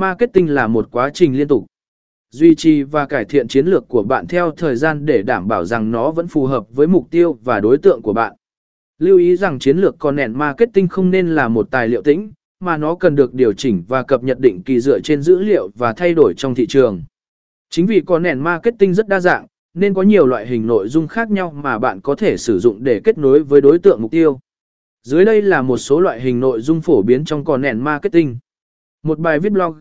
marketing là một quá trình liên tục. Duy trì và cải thiện chiến lược của bạn theo thời gian để đảm bảo rằng nó vẫn phù hợp với mục tiêu và đối tượng của bạn. Lưu ý rằng chiến lược content marketing không nên là một tài liệu tĩnh, mà nó cần được điều chỉnh và cập nhật định kỳ dựa trên dữ liệu và thay đổi trong thị trường. Chính vì content marketing rất đa dạng, nên có nhiều loại hình nội dung khác nhau mà bạn có thể sử dụng để kết nối với đối tượng mục tiêu. Dưới đây là một số loại hình nội dung phổ biến trong content marketing. Một bài viết blog,